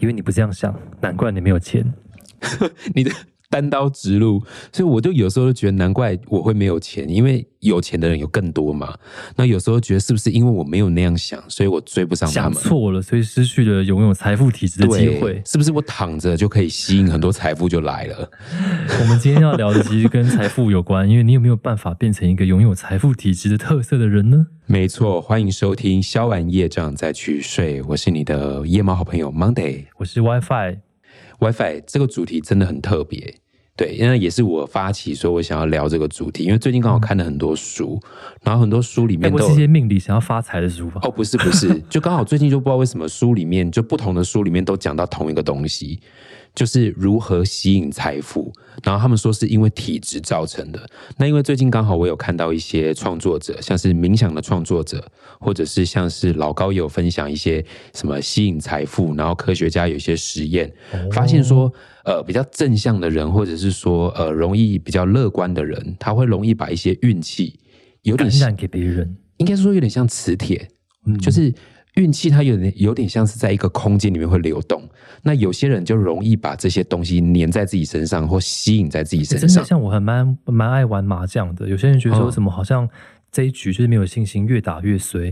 因为你不这样想，难怪你没有钱。你的单刀直入，所以我就有时候就觉得难怪我会没有钱，因为有钱的人有更多嘛。那有时候觉得是不是因为我没有那样想，所以我追不上他想们？错了，所以失去了拥有财富体质的机对会，。是不是我躺着就可以吸引很多财富就来了？我们今天要聊的其实跟财富有关，因为你有没有办法变成一个拥有财富体质的特色的人呢？没错，欢迎收听消完业障再去睡，我是你的夜猫好朋友 Monday。我是 WiFi，WiFi 这个主题真的很特别，对，因为也是我发起说我想要聊这个主题，因为最近刚好看了很多书，然后很多书里面都有是一些命理想要发财的书吧？哦，不是不是，就刚好最近就不知道为什么书里面就不同的书里面都讲到同一个东西，就是如何吸引财富。然后他们说是因为体质造成的。那因为最近刚好我有看到一些创作者，像是冥想的创作者，或者是像是老高也有分享一些什么吸引财富，然后科学家有一些实验，发现说，呃，比较正向的人，或者是说呃容易比较乐观的人，他会容易把一些运气有点像给别人，应该说有点像磁铁，嗯就是运气它有点有点像是在一个空间里面会流动。那有些人就容易把这些东西粘在自己身上，或吸引在自己身上。真的像我还蛮蛮爱玩麻将的。有些人觉得说嗯什么好像这一局就是没有信心，越打越衰。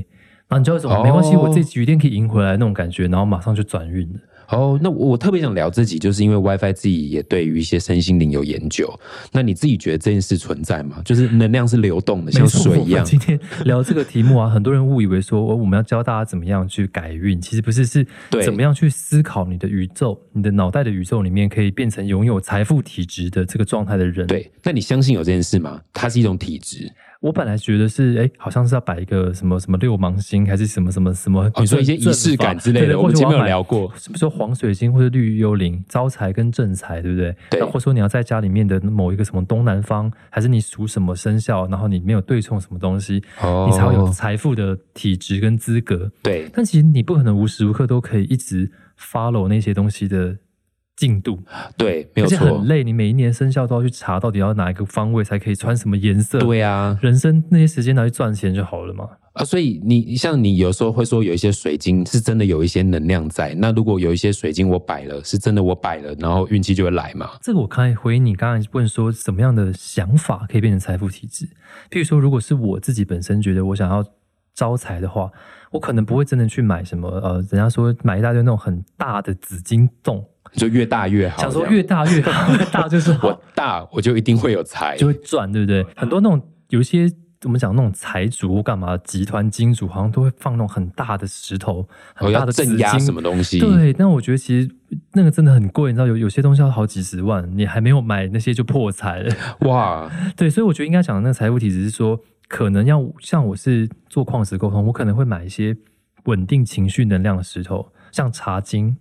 然后你知道什么？哦没关系，我这局一定可以赢回来那种感觉，然后马上就转运了。哦，那我我特别想聊自己，就是因为 WiFi 自己也对于一些身心灵有研究。那你自己觉得这件事存在吗？就是能量是流动的，像水一样。今天聊这个题目啊，很多人误以为说哦我们要教大家怎么样去改运，其实不是，是怎么样去思考你的宇宙，你的脑袋的宇宙里面可以变成拥有财富体质的这个状态的人。，对，那你相信有这件事吗？它是一种体质。我本来觉得是哎，好像是要摆一个什么什么六芒星，还是什么什么什么，哦，你说一些仪式感之类的，对对我们前面有聊过。是不是说黄水晶或者绿幽灵招财跟正财，对不对？对或者说你要在家里面的某一个什么东南方，还是你属什么生肖，然后你没有对冲什么东西，哦你才会有财富的体质跟资格。对但其实你不可能无时无刻都可以一直 follow 那些东西的进度，对，没而且有错很。累。你每一年生肖都要去查到底要哪一个方位才可以穿什么颜色。，对啊，人生那些时间拿去赚钱就好了嘛。啊，所以你像你有时候会说有一些水晶是真的有一些能量在，那如果有一些水晶我摆了，是真的我摆了，然后运气就会来嘛？这个我刚才回应你刚才问说什么样的想法可以变成财富体质。譬如说，如果是我自己本身觉得我想要招财的话，我可能不会真的去买什么呃，人家说买一大堆那种很大的紫金洞，就越大越好。想说越大越好，大就是好 我大我就一定会有财，就会赚，对不对？很多那种有一些我们讲那种财主或干嘛集团金主，好像都会放那种很大的石头，很大的紫金镇压什么东西？对，但我觉得其实那个真的很贵，你知道有有些东西要好几十万，你还没有买那些就破财了。哇，对，所以我觉得应该讲的那个财富体质是说，可能要像我是做矿石沟通，我可能会买一些稳定情绪能量的石头，像茶金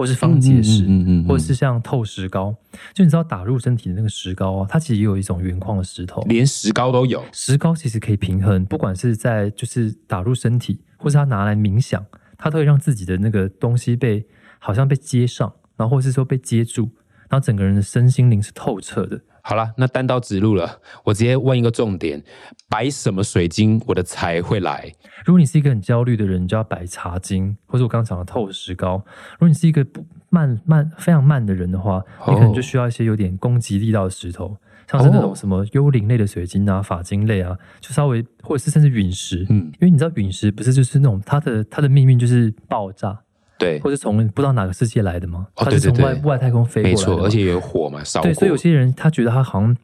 或是方解石，或者是像透石膏。就你知道打入身体的那个石膏啊，它其实也有一种原矿的石头。连石膏都有。石膏其实可以平衡，不管是在就是打入身体，或是它拿来冥想，它都会让自己的那个东西被好像被接上，然后或是说被接住，然后整个人的身心灵是透彻的。好了，那单刀直入了，我直接问一个重点：摆什么水晶，我的财会来？如果你是一个很焦虑的人，你就要摆茶晶，或者我刚刚讲的透石膏。如果你是一个不慢慢非常慢的人的话，你可能就需要一些有点攻击力道的石头，像是那种哦什么幽灵类的水晶啊、法晶类啊，就稍微或者是甚至陨石。嗯，因为你知道陨石不是就是那种它的它的命运就是爆炸，对，或者从不知道哪个世界来的吗？哦它是从对对对外外太空飞过来而且有火嘛，烧过。对，所以有些人他觉得他好像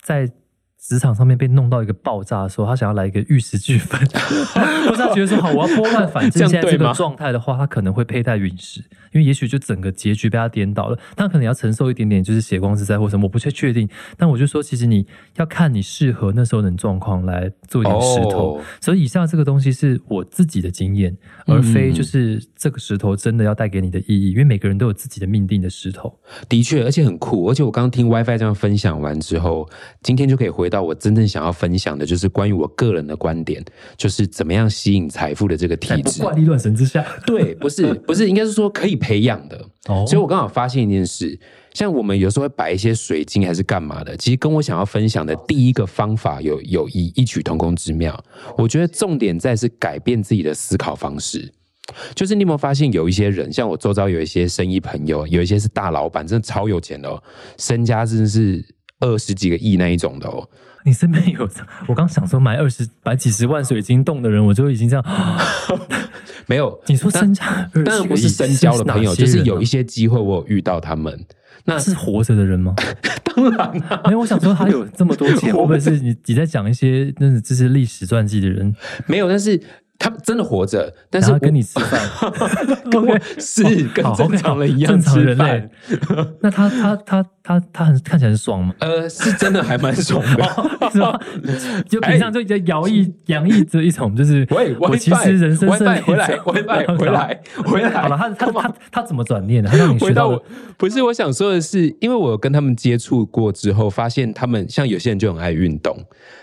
在职场上面被弄到一个爆炸的时候，他想要来一个玉石俱焚，或者他觉得说好，我要拨乱反正现在这个状态的话，他可能会佩戴陨石，因为也许就整个结局被他颠倒了，他可能要承受一点点就是血光之灾或什么，我不确确定。但我就说，其实你要看你适合那时候的状况来做一点石头。哦所以以上这个东西是我自己的经验，而非就是这个石头真的要带给你的意义，因为每个人都有自己的命定的石头。的确，而且很酷。而且我刚刚听 WiFi 这样分享完之后，今天就可以回到我真正想要分享的，就是关于我个人的观点，就是怎么样吸引财富的这个体质。怪力乱神之下，对，不是不是，应该是说可以培养的。哦所以我刚好发现一件事，像我们有时候会摆一些水晶还是干嘛的，其实跟我想要分享的第一个方法有有异异曲同工之妙。我觉得重点在是改变自己的思考方式。就是你有没有发现，有一些人，像我周遭有一些生意朋友，有一些是大老板，真的超有钱的哦，身家真的是二十几个亿那一种的哦。你身边有？我刚想说买二十、买几十万水晶洞的人，我就已经这样。没有，你说身家当然不是深交的朋友，就是有一些机会我有遇到他们。那是活着的人吗？当然了，没有。我想说他有这么多钱，会不会是你你在讲一些那这些历史传记的人？没有，但是。他真的活着，但是跟你吃饭，跟我是跟正常人一样吃饭。那他他他他他很看起来很爽吗？呃，是真的还蛮爽的，是吧？就平常就在摇曳洋溢着一种，就是我其实人生回来回来 回来回来回来。好了，他他他他怎么转念的？他让你学到？不是，我想说的是，因为我跟他们接触过之后，发现他们像有些人就很爱运动。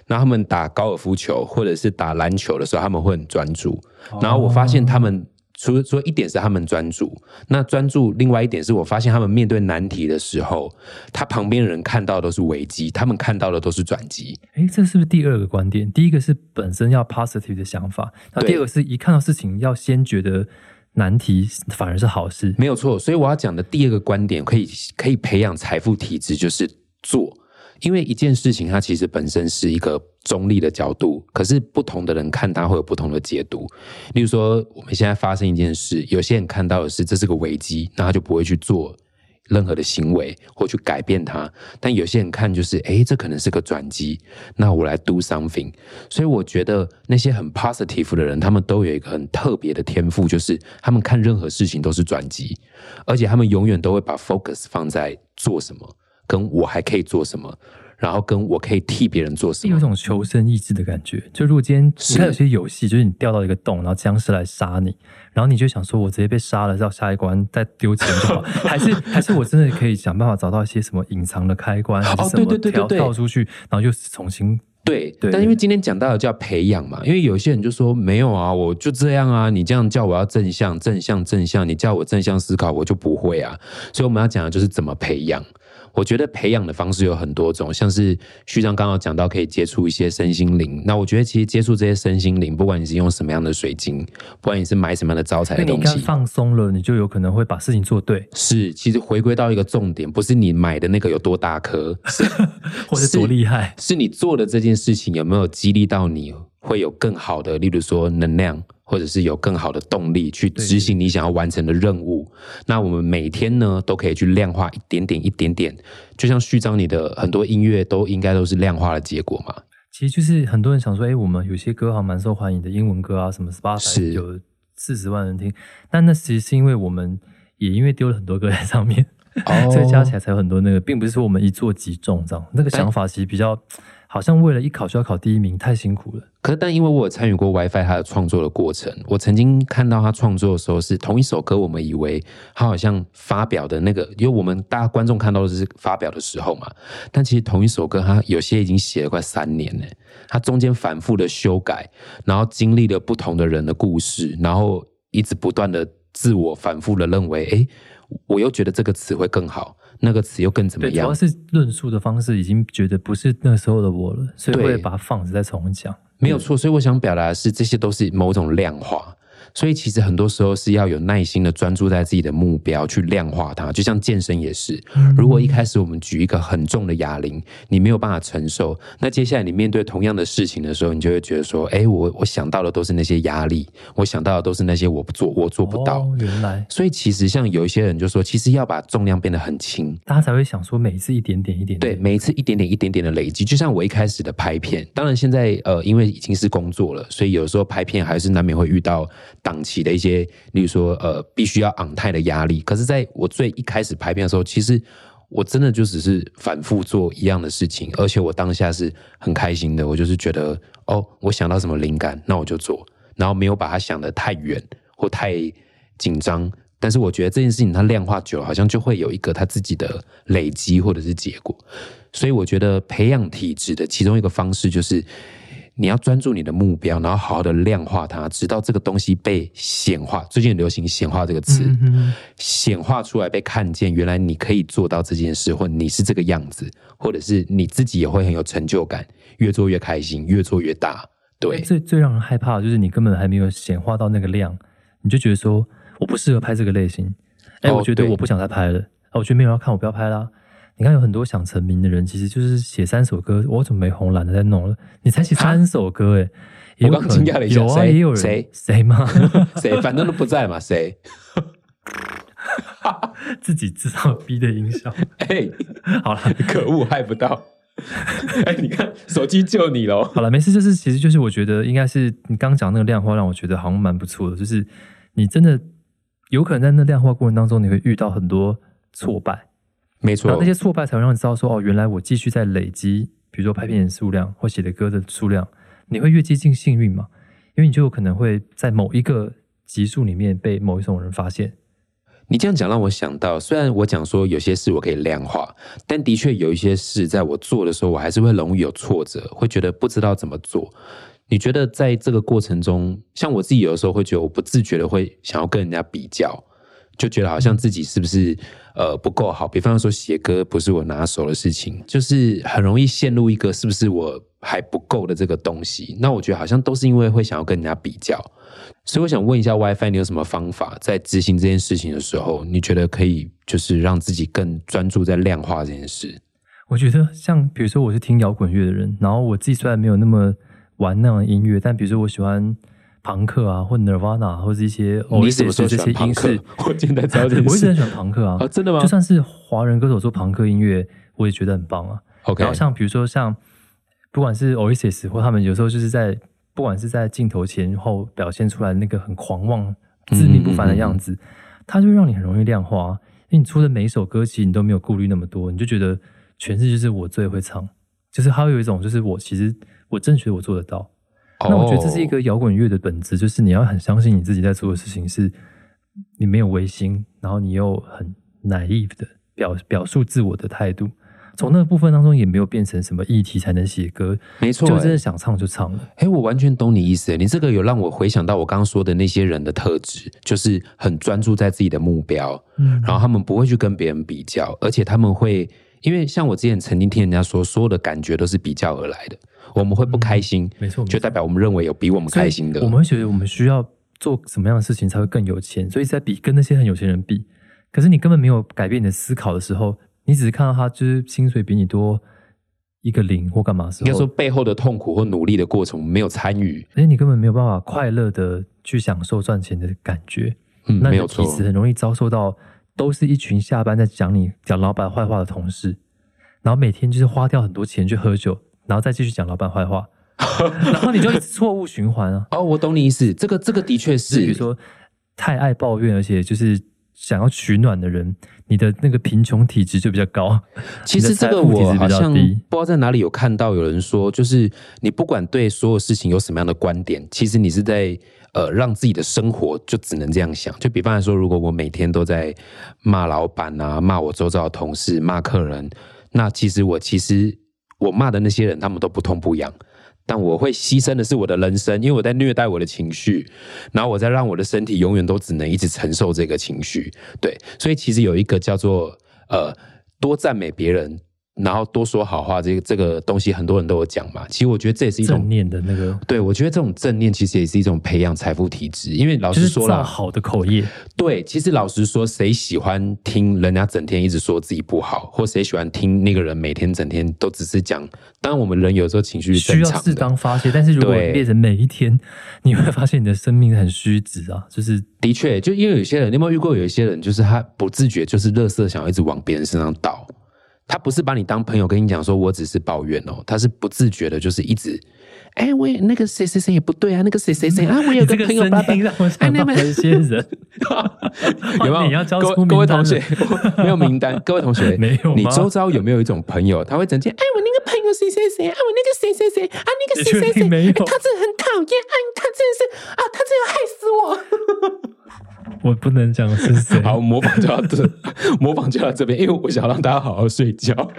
然后他们打高尔夫球或者是打篮球的时候，他们会很专注。然后我发现他们除了说一点是他们专注，那专注另外一点是我发现他们面对难题的时候，他旁边的人看到都是危机，他们看到的都是转机。哎，这是不是第二个观点？第一个是本身要 positive 的想法，那第二个是一看到事情要先觉得难题反而是好事，没有错。所以我要讲的第二个观点，可以可以培养财富体质，就是做。因为一件事情，它其实本身是一个中立的角度，可是不同的人看它会有不同的解读。例如说，我们现在发生一件事，有些人看到的是这是个危机，那他就不会去做任何的行为或去改变它；但有些人看就是，哎，这可能是个转机，那我来 do something。所以我觉得那些很 positive 的人，他们都有一个很特别的天赋，就是他们看任何事情都是转机，而且他们永远都会把 focus 放在做什么。跟我还可以做什么，然后跟我可以替别人做什么，有种求生意志的感觉。就如果今天你看有些游戏，就是你掉到一个洞，然后僵尸来杀你，然后你就想说，我直接被杀了，到下一关再丢钱就好，还是还是我真的可以想办法找到一些什么隐藏的开关，还是什么跳跳出去，然后就重新对。但因为今天讲到的叫培养嘛，因为有些人就说没有啊，我就这样啊，你这样叫我要正向正向正向，你叫我正向思考，我就不会啊。所以我们要讲的就是怎么培养。我觉得培养的方式有很多种，像是序章刚刚讲到可以接触一些身心灵。那我觉得其实接触这些身心灵，不管你是用什么样的水晶，不管你是买什么样的招财的东西，放松了，你就有可能会把事情做对。是，其实回归到一个重点，不是你买的那个有多大颗，或是多厉害，是你做的这件事情有没有激励到你，会有更好的，例如说能量。或者是有更好的动力去执行你想要完成的任务。那我们每天呢都可以去量化一点点、一点点，就像序章你的很多音乐都应该都是量化的结果嘛。其实就是很多人想说，哎，我们有些歌好像蛮受欢迎的，英文歌啊，什么 Spotify 有四十万人听，但那其实是因为我们也因为丢了很多歌在上面，所以加起来才有很多那个，并不是说我们一做即中这样。那个想法其实比较。好像为了一考就要考第一名，太辛苦了。可是，但因为我有参与过 WiFi 他的创作的过程，我曾经看到他创作的时候是同一首歌，我们以为他好像发表的那个，因为我们大家观众看到的是发表的时候嘛。但其实同一首歌，他有些已经写了快三年了，他中间反复的修改，然后经历了不同的人的故事，然后一直不断的自我反复的认为，哎，我又觉得这个词会更好。那个词又更怎么样？主要是论述的方式已经觉得不是那时候的我了，所以会把它放着再重讲。没有错，所以我想表达的是，这些都是某种量化。所以其实很多时候是要有耐心的专注在自己的目标去量化它，就像健身也是。如果一开始我们举一个很重的哑铃，你没有办法承受，那接下来你面对同样的事情的时候，你就会觉得说：“哎，我我想到的都是那些压力，我想到的都是那些我不做我做不到。”原来，所以其实像有一些人就说，其实要把重量变得很轻，大家才会想说，每一次一点点一点对，每一次一点点一点点的累积，就像我一开始的拍片，当然现在呃，因为已经是工作了，所以有时候拍片还是难免会遇到档期的一些。例如说，呃，必须要昂泰的压力。可是，在我最一开始拍片的时候，其实我真的就只是反复做一样的事情，而且我当下是很开心的。我就是觉得，哦，我想到什么灵感，那我就做，然后没有把它想的太远或太紧张。但是，我觉得这件事情它量化久了，好像就会有一个它自己的累积或者是结果。所以，我觉得培养体质的其中一个方式就是。你要专注你的目标，然后好好的量化它，直到这个东西被显化。最近流行“显化”这个词，显化出来被看见。原来你可以做到这件事，或你是这个样子，或者是你自己也会很有成就感，越做越开心，越做越大。对，最最让人害怕的就是你根本还没有显化到那个量，你就觉得说我不适合拍这个类型，哎、我觉得我不想再拍了，啊，我觉得没有人要看，我不要拍啦。你看有很多想成名的人，其实就是写三首歌，我怎么没红，懒得再弄了。你才写三首歌、哎，我刚惊讶了一下有啊，也有人谁谁吗？谁反正都不在嘛，谁？自己制造逼的音效。哎，好了，可恶，害不到。哎，你看手机救你喽。好了，没事，就是其实就是我觉得应该是你刚讲那个量化，让我觉得好像蛮不错的。就是你真的有可能在那量化过程当中，你会遇到很多挫败，没错然后那，些挫败才会让你知道说，哦，原来我继续在累积，比如说拍片的数量或写的歌的数量，你会越接近幸运嘛？因为你就有可能会在某一个集数里面被某一种人发现。你这样讲让我想到，虽然我讲说有些事我可以量化，但的确有一些事在我做的时候，我还是会容易有挫折，会觉得不知道怎么做。你觉得在这个过程中，像我自己有的时候会觉得我不自觉的会想要跟人家比较，就觉得好像自己是不是呃不够好。比方说写歌不是我拿手的事情，就是很容易陷入一个是不是我还不够的这个东西。那我觉得好像都是因为会想要跟人家比较。所以我想问一下 WiFi，你有什么方法在执行这件事情的时候，你觉得可以就是让自己更专注在量化这件事？我觉得像比如说我是听摇滚乐的人，然后我自己虽然没有那么玩那样的音乐，但比如说我喜欢朋克啊，或 Nirvana，或是一些你什么时候 Oasis 这喜欢朋克些英式，？我现在知道这件事我一直很喜欢朋克啊。啊，真的吗就算是华人歌手做朋克音乐，我也觉得很棒啊。？OK，然后像比如说像不管是 Oasis 或他们有时候就是在不管是在镜头前后表现出来那个很狂妄、自命不凡的样子，它就让你很容易量化啊。因为你出的每一首歌，其实你都没有顾虑那么多，你就觉得全世界就是我最会唱，就是它会有一种就是我其实我真觉得我做得到。那我觉得这是一哦个摇滚乐的本质，就是你要很相信你自己在做的事情是，你没有违心，然后你又很 naive 的表表述自我的态度。从那个部分当中，也没有变成什么议题才能写歌，没错、就真欸的想唱就唱了。哎、我完全懂你意思。你这个有让我回想到我刚刚说的那些人的特质，就是很专注在自己的目标，嗯然后他们不会去跟别人比较，而且他们会，因为像我之前曾经听人家说，所有的感觉都是比较而来的。我们会不开心，没错，就代表我们认为有比我们开心的。我们会觉得我们需要做什么样的事情才会更有钱，所以在比跟那些很有钱人比。可是你根本没有改变你的思考的时候，你只是看到他就是薪水比你多一个零或干嘛的时候，应该说背后的痛苦或努力的过程，没有参与。而且你根本没有办法快乐的去享受赚钱的感觉。嗯，那你没有错。很容易遭受到都是一群下班在讲你讲老板坏话的同事，然后每天就是花掉很多钱去喝酒，然后再继续讲老板坏话，然后你就一直错误循环啊。哦，我懂你意思。这个这个的确是比如，说太爱抱怨，而且就是想要取暖的人，你的那个贫穷体质就比较高。其实这个我好像不知道在哪里有看到有人说，就是你不管对所有事情有什么样的观点，其实你是在呃让自己的生活就只能这样想。就比方来说，如果我每天都在骂老板啊，骂我周遭的同事，骂客人，那其实我其实我骂的那些人，他们都不痛不痒。但我会牺牲的是我的人生，因为我在虐待我的情绪，然后我在让我的身体永远都只能一直承受这个情绪。对，所以其实有一个叫做呃多赞美别人，然后多说好话，这个这个东西很多人都有讲嘛。其实我觉得这也是一种正，念的那个，对我觉得这种正念其实也是一种培养财富体质。因为老就是实说了，造好的口业。对，其实老实说，谁喜欢听人家整天一直说自己不好，或谁喜欢听那个人每天整天都只是讲？当然，我们人有时候情绪是需要适当发泄，但是如果对变成每一天，你会发现你的生命很虚值啊，就是的确，就因为有些人，你有没有遇过有一些人，就是他不自觉，就是垃圾想要一直往别人身上倒。他不是把你当朋友跟你讲说我只是抱怨哦，他是不自觉的，就是一直，哎，我也那个谁谁谁也不对啊，那个谁谁谁啊，我有这个个朋友，声巴拉音让我想到有一些人，有没有？你要交出各位同学没有名单？各位同学 没有你周遭有没有一种朋友，他会整天哎，我那个朋友谁谁谁啊，我那个谁谁谁啊，那个谁谁谁，他真的很讨厌，哎，他真的是啊，他真的害死我。我不能讲是谁。好，模仿就到这，模仿就到这边，因为我想让大家好好睡觉。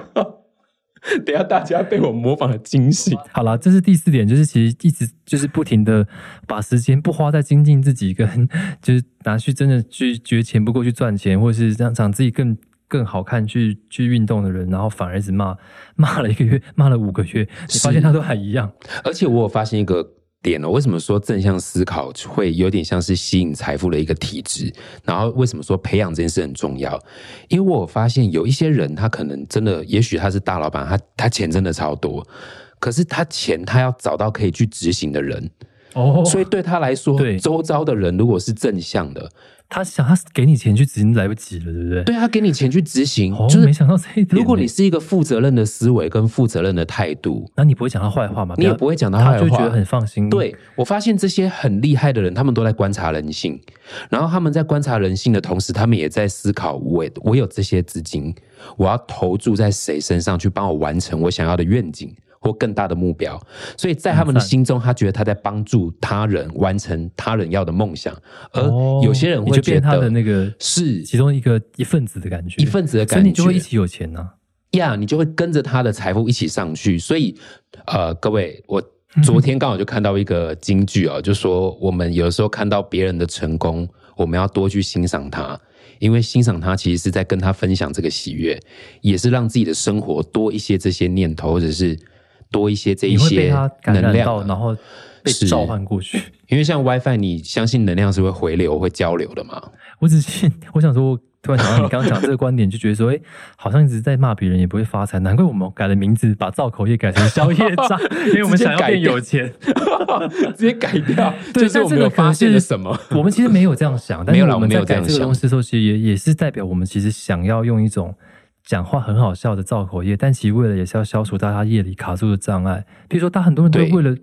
等下大家被我模仿的惊醒。好了，这是第四点，就是其实一直就是不停的把时间不花在精进自己，跟就是拿去真的去觉得钱不够去赚钱，或者是让让自己更更好看去去运动的人，然后反而一直骂骂了一个月，骂了五个月，你发现他都还一样。而且我有发现一个点哦，为什么说正向思考会有点像是吸引财富的一个体质？然后为什么说培养这件事很重要？因为我发现有一些人，他可能真的，也许他是大老板，他他钱真的超多，可是他钱他要找到可以去执行的人，哦，所以对他来说对，周遭的人如果是正向的，他想他给你钱去执行来不及了，对不对？对他给你钱去执行，哦，就是没想到这一点。如果你是一个负责任的思维跟负责任的态度，那你不会讲他坏话吗？你也不会讲他坏话他就觉得很放心。对我发现这些很厉害的人，他们都在观察人性，然后他们在观察人性的同时，他们也在思考我我有这些资金，我要投注在谁身上去帮我完成我想要的愿景或更大的目标。所以在他们的心中，他觉得他在帮助他人完成他人要的梦想，而哦，有些人会觉就变他的那个是其中一个一份子的感觉，一份子的感觉，你就会一起有钱呐。呀你就会跟着他的财富一起上去。所以，呃，各位，我昨天刚好就看到一个金句哦，就说我们有时候看到别人的成功，我们要多去欣赏他，因为欣赏他其实是在跟他分享这个喜悦，也是让自己的生活多一些这些念头，或者是多一些这一些能量到，然后被召唤过去。因为像 WiFi，你相信能量是会回流、会交流的嘛？我只是我想说，我突然想到你刚刚讲这个观点，就觉得说，哎、好像一直在骂别人也不会发财，难怪我们改了名字，把造口业改成宵夜账，因为我们想要变有钱。直接改掉，对就是我们有发现了什么？我们其实没有这样想，但是没有啦我们在改有这个东西的时候，其实也也是代表我们其实想要用一种讲话很好笑的造口业，但其实为了也是要消除大家夜里卡住的障碍。比如说，他很多人都对为了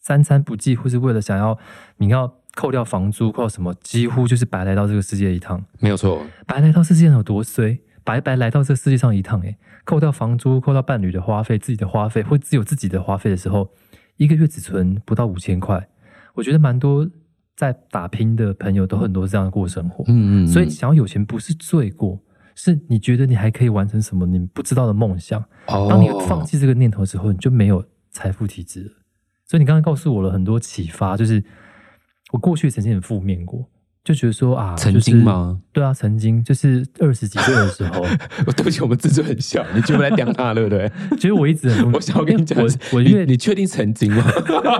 三餐不继，或是为了想要你要扣掉房租，扣掉什么，几乎就是白来到这个世界一趟。没有错，白来到世界上有多衰？白白来到这个世界上一趟、欸，扣掉房租，扣掉伴侣的花费、自己的花费，或只有自己的花费的时候，一个月只存不到五千块。我觉得蛮多在打拼的朋友都很多这样过生活，嗯嗯，所以想要有钱不是罪过，是你觉得你还可以完成什么你不知道的梦想。哦当你放弃这个念头之后，你就没有财富体质了。所以你刚刚告诉我了很多启发，就是我过去曾经很负面过，就觉得说啊，曾就是经吗？对啊，曾经就是二十几岁的时候，我对不起，我们自尊很小，你就不来讲他，对不对？其实我一直很 我跟你讲我我因为你确定曾经吗？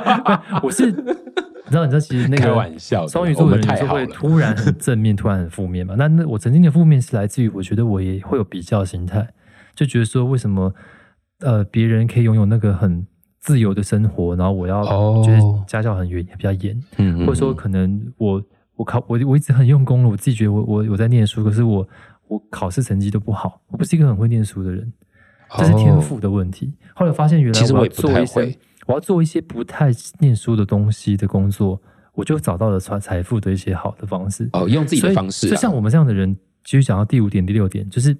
我是你知道，你知道，其实那开个玩笑的双鱼座的人有时候我们太好了会突然很正面，突然很负面嘛。那那我曾经的负面是来自于我觉得我也会有比较心态，就觉得说为什么呃别人可以拥有那个很自由的生活，然后我要哦觉得家教很严比较严，嗯或者说可能我我考我我一直很用功了，我自己觉得我我我在念书，可是我我考试成绩都不好，我不是一个很会念书的人，这是天赋的问题。后来发现原来我做一些我要做一些不太念书的东西的工作，我就找到了财财富的一些好的方式。哦，用自己的方式啊，就像我们这样的人，其实讲到第五点、第六点，就是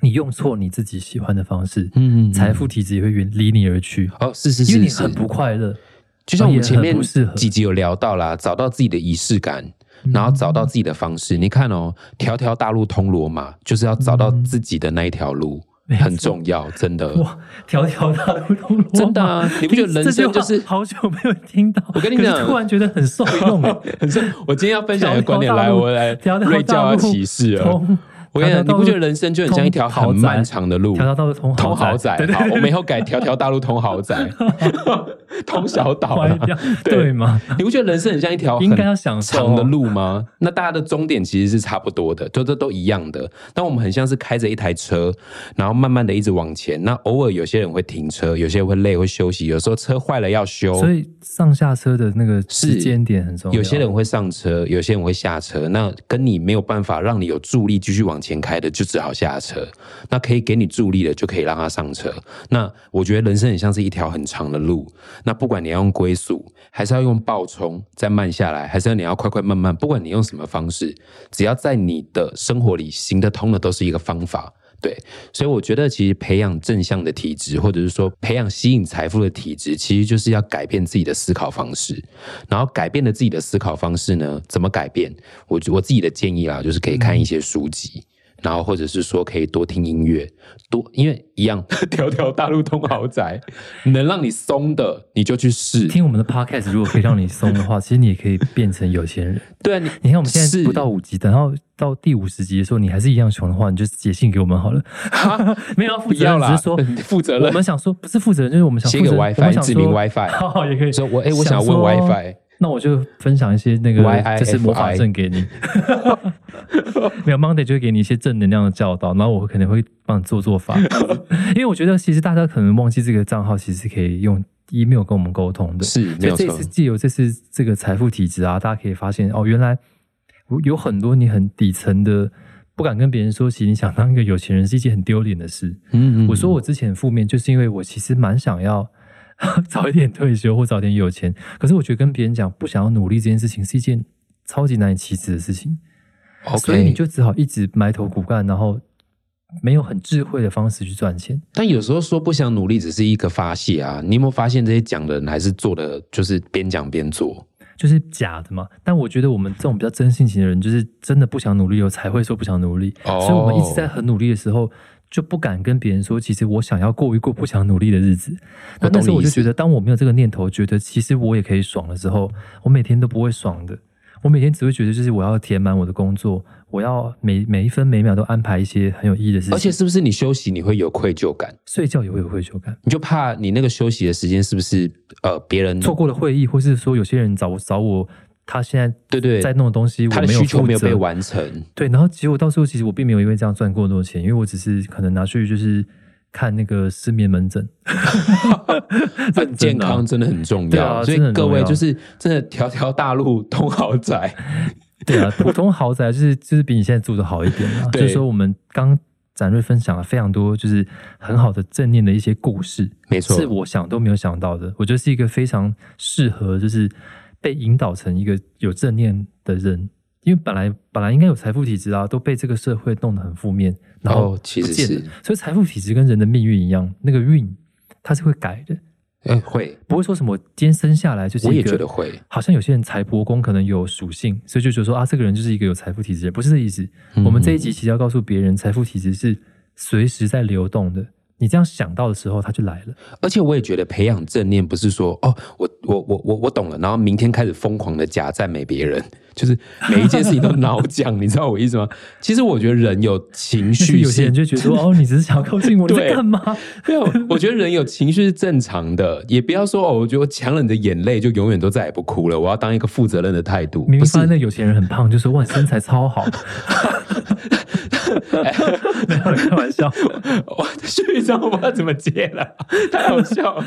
你用错你自己喜欢的方式，嗯嗯财富体质也会远离你而去，哦，是是是是因为你很，不快乐。就像我们前面几集有聊到啦，找到自己的仪式感。然后找到自己的方式，你看哦，条条大路通罗马，就是要找到自己的那一条路，很重要，真的。哇，条条大路通罗马真的啊你不觉得人生就是好久没有听到？我跟你讲突然觉得很受用哎。很受，我今天要分享一个观点，来，我来条条瑞教要大路启示了。通我跟你讲，你不觉得人生就很像一条很漫长的路？条条道路通通豪宅好，对我们以后改条条大路通豪宅，通小岛对吗？你不觉得人生很像一条很应该要享受长的路吗？那大家的终点其实是差不多的，就这都一样的。但我们很像是开着一台车，然后慢慢的一直往前。那偶尔有些人会停车，有些人会累会休息，有时候车坏了要修。所以上下车的那个时间点很重要。有些人会上车，有些人会下车。那跟你没有办法让你有助力继续往前开的，就只好下车。那可以给你助力的，就可以让他上车。那我觉得人生很像是一条很长的路。那不管你要用龟速，还是要用暴冲，再慢下来，还是要你要快快慢慢，不管你用什么方式，只要在你的生活里行得通的，都是一个方法。对，所以我觉得其实培养正向的体质，或者是说培养吸引财富的体质，其实就是要改变自己的思考方式。然后改变了自己的思考方式呢，怎么改变？我我自己的建议啦，就是可以看一些书籍。然后或者是说可以多听音乐，多因为一样，条条大路通豪宅，能让你松的你就去试。听我们的 podcast，如果可以让你松的话，其实你也可以变成有钱人。对啊，你你看我们现在是不到五集，等到到第五十集的时候，你还是一样穷的话，你就写信给我们好了。没有要负责任，不要啦，只是说 负责任我们。想说不是负责任，就是我们想写个负责我 WiFi 指明 WiFi 好也可以说我哎我想要问 WiFi 那我就分享一些那个就是魔法阵给你。没有 Monday 就会给你一些正能量的教导，然后我可能会帮你做做法，因为我觉得其实大家可能忘记这个账号其实可以用 email 跟我们沟通的，是所以这次，借由这次这个财富体质啊，大家可以发现哦，原来有很多你很底层的不敢跟别人说起，你想当一个有钱人是一件很丢脸的事。嗯我说我之前很负面，就是因为我其实蛮想要 早一点退休或早点有钱，可是我觉得跟别人讲不想要努力这件事情是一件超级难以启齿的事情，OK，所以你就只好一直埋头苦干，然后没有很智慧的方式去赚钱。但有时候说不想努力只是一个发泄啊，你有没有发现这些讲的人还是做的就是边讲边做？就是假的嘛，但我觉得我们这种比较真性情的人，就是真的不想努力，我才会说不想努力。哦所以我们一直在很努力的时候，就不敢跟别人说，其实我想要过一过不想努力的日子。那那时候我就觉得，当我没有这个念头，觉得其实我也可以爽的时候，我每天都不会爽的。我每天只会觉得，就是我要填满我的工作，我要每每一分每秒都安排一些很有意义的事情，而且是不是你休息你会有愧疚感？睡觉也会有愧疚感。你就怕你那个休息的时间是不是呃别人错过了会议，或是说有些人找我找我，他现在对对。在弄的东西，我没有他的需求没有被完成？对，然后结果到时候其实我并没有因为这样赚过多钱，因为我只是可能拿去就是看那个失眠门诊，这很健康真的很重对要，所以啊真的很重要。各位就是真的条条大路通豪宅，对啊，普通豪宅就是就是比你现在住的好一点嘛。对。就是说我们刚展瑞分享了非常多就是很好的正念的一些故事，没错。是我想都没有想到的。我觉得是一个非常适合就是被引导成一个有正念的人。因为本来本来应该有财富体质啊，都被这个社会弄得很负面，然后哦其实是所以财富体质跟人的命运一样，那个运它是会改的，哎会，不会说什么今天生下来就是我也觉得会，好像有些人财帛宫可能有属性，所以就觉得说啊，这个人就是一个有财富体质，不是这意思。嗯我们这一集其实要告诉别人，财富体质是随时在流动的。你这样想到的时候，他就来了。而且我也觉得培养正念不是说哦，我我我我我懂了，然后明天开始疯狂的假赞美别人，就是每一件事情都脑讲，你知道我意思吗？其实我觉得人有情绪有些人就觉得说，哦，你只是想要靠近我，你干嘛？没有，我觉得人有情绪是正常的，也不要说哦，我觉得我抢了你的眼泪，就永远都再也不哭了。我要当一个负责任的态度，明明发现那有钱人很胖，就说哇，你身材超好。没有开玩笑，我的序章我不知道怎么接了，太好笑了。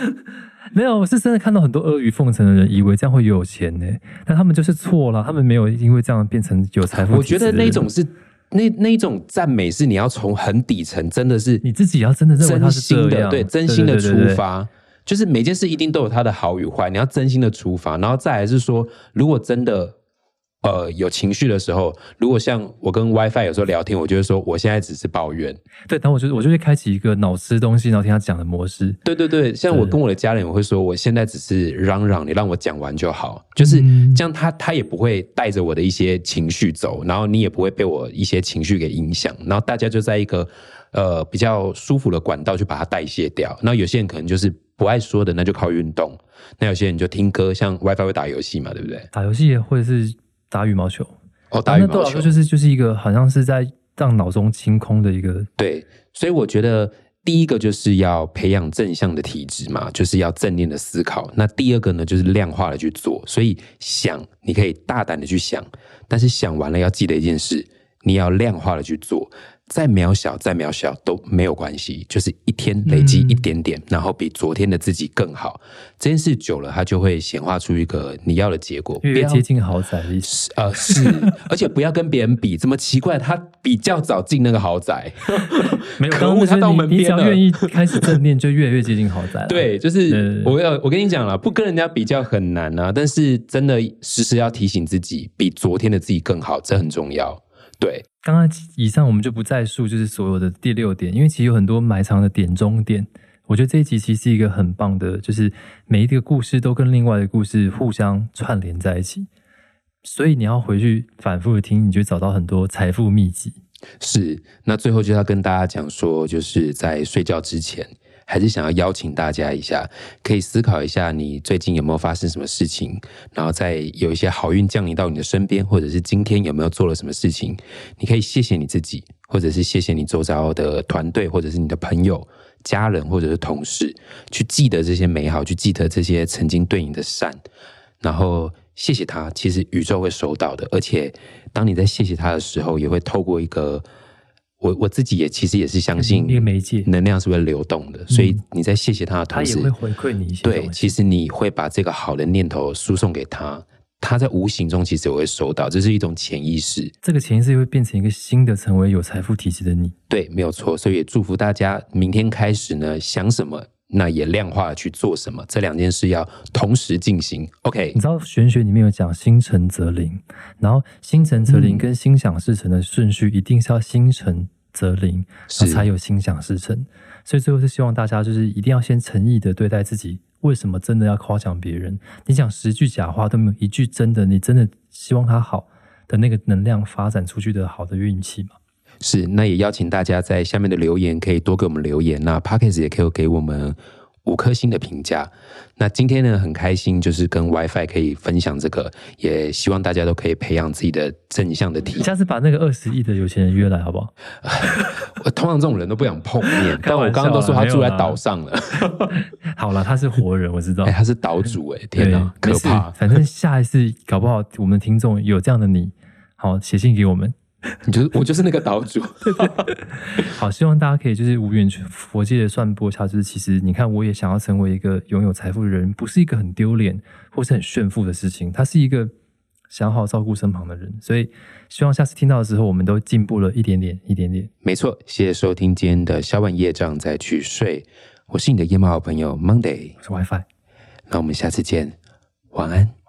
没有，我是真的看到很多阿谀奉承的人，以为这样会有钱呢，但他们就是错了，他们没有因为这样变成有财富我觉得。那种是那那一种赞美是你要从很底层，真的是你自己要真的认为他是真心的，对，真心的对对对对出发。就是每件事一定都有它的好与坏，你要真心的出发，然后再来是说，如果真的呃有情绪的时候，如果像我跟 WiFi 有时候聊天，我就会说我现在只是抱怨，对，然后我就我就会开启一个脑吃东西，然后听他讲的模式。对对对，像我跟我的家人，我会说我现在只是嚷嚷，你让我讲完就好，就是嗯这样他，他也不会带着我的一些情绪走，然后你也不会被我一些情绪给影响，然后大家就在一个呃比较舒服的管道去把它代谢掉。那有些人可能就是不爱说的，那就靠运动；那有些人就听歌，像 WiFi 会打游戏嘛，对不对？打游戏或者是打羽毛球，哦，打羽毛球那对我来说就是就是一个好像是在让脑中清空的一个，对，所以我觉得第一个就是要培养正向的体质嘛，就是要正念的思考。那第二个呢，就是量化的去做。所以想，你可以大胆的去想，但是想完了要记得一件事，你要量化的去做。再渺小，再渺小都没有关系，就是一天累积一点点，然后比昨天的自己更好。这件事久了，它就会显化出一个你要的结果。越越接近豪宅的意思。是呃是，而且不要跟别人比，怎么奇怪？他比较早进那个豪宅，没有，可恶他到门边了要愿意开始正念，就越来越接近豪宅。对，就是我要我跟你讲了，不跟人家比较很难啊，但是真的时时要提醒自己，比昨天的自己更好，这很重要。对，刚刚以上我们就不再述，就是所有的第六点，因为其实有很多埋藏的点中点。我觉得这一集其实是一个很棒的，就是每一个故事都跟另外的故事互相串联在一起，所以你要回去反复的听，你就找到很多财富秘籍。是，那最后就要跟大家讲说，就是在睡觉之前，还是想要邀请大家一下，可以思考一下你最近有没有发生什么事情，然后再有一些好运降临到你的身边，或者是今天有没有做了什么事情，你可以谢谢你自己，或者是谢谢你周遭的团队，或者是你的朋友、家人，或者是同事，去记得这些美好，去记得这些曾经对你的善，然后谢谢他。其实宇宙会收到的，而且当你在谢谢他的时候，也会透过一个。我我自己也其实也是相信那个媒介，能量是会流动的，所以你在谢谢他的同时，他也会回馈你一些对，其实你会把这个好的念头输送给他，他在无形中其实也会收到，这是一种潜意识。这个潜意识会变成一个新的，成为有财富体质的你。对，没有错。所以也祝福大家，明天开始呢，想什么，那也量化去做什么，这两件事要同时进行。OK，你知道玄学里面有讲心诚则灵，然后心诚则嗯灵跟心想事成的顺序一定是要心诚则灵，是才有心想事成。所以最后是希望大家就是一定要先诚意的对待自己。为什么真的要夸奖别人？你讲十句假话都没有一句真的，你真的希望他好的那个能量发展出去的好的运气嘛？是，那也邀请大家在下面的留言可以多给我们留言，那 p d c a s t 也可以给我们五颗星的评价。那今天呢，很开心，就是跟 WiFi 可以分享这个，也希望大家都可以培养自己的正向的体验。下次把那个二十亿的有钱人约来好不好？我通常这种人都不想碰面，但我刚刚都说他住在岛上了，好了，他是活人，我知道 哎、。他是岛主哎、天对哪，可怕！反正下一次搞不好我们听众有这样的你，好写信给我们。你就是我就是那个岛主，好，希望大家可以就是无缘佛界的算播下，就是其实你看，我也想要成为一个拥有财富的人，不是一个很丢脸或是很炫富的事情，它是一个想好好照顾身旁的人。所以希望下次听到的时候，我们都进步了一点点，一点点。没错。谢谢收听今天的小晚夜账再去睡，我是你的夜猫好朋友 Monday，我是 WiFi。那我们下次见，晚安。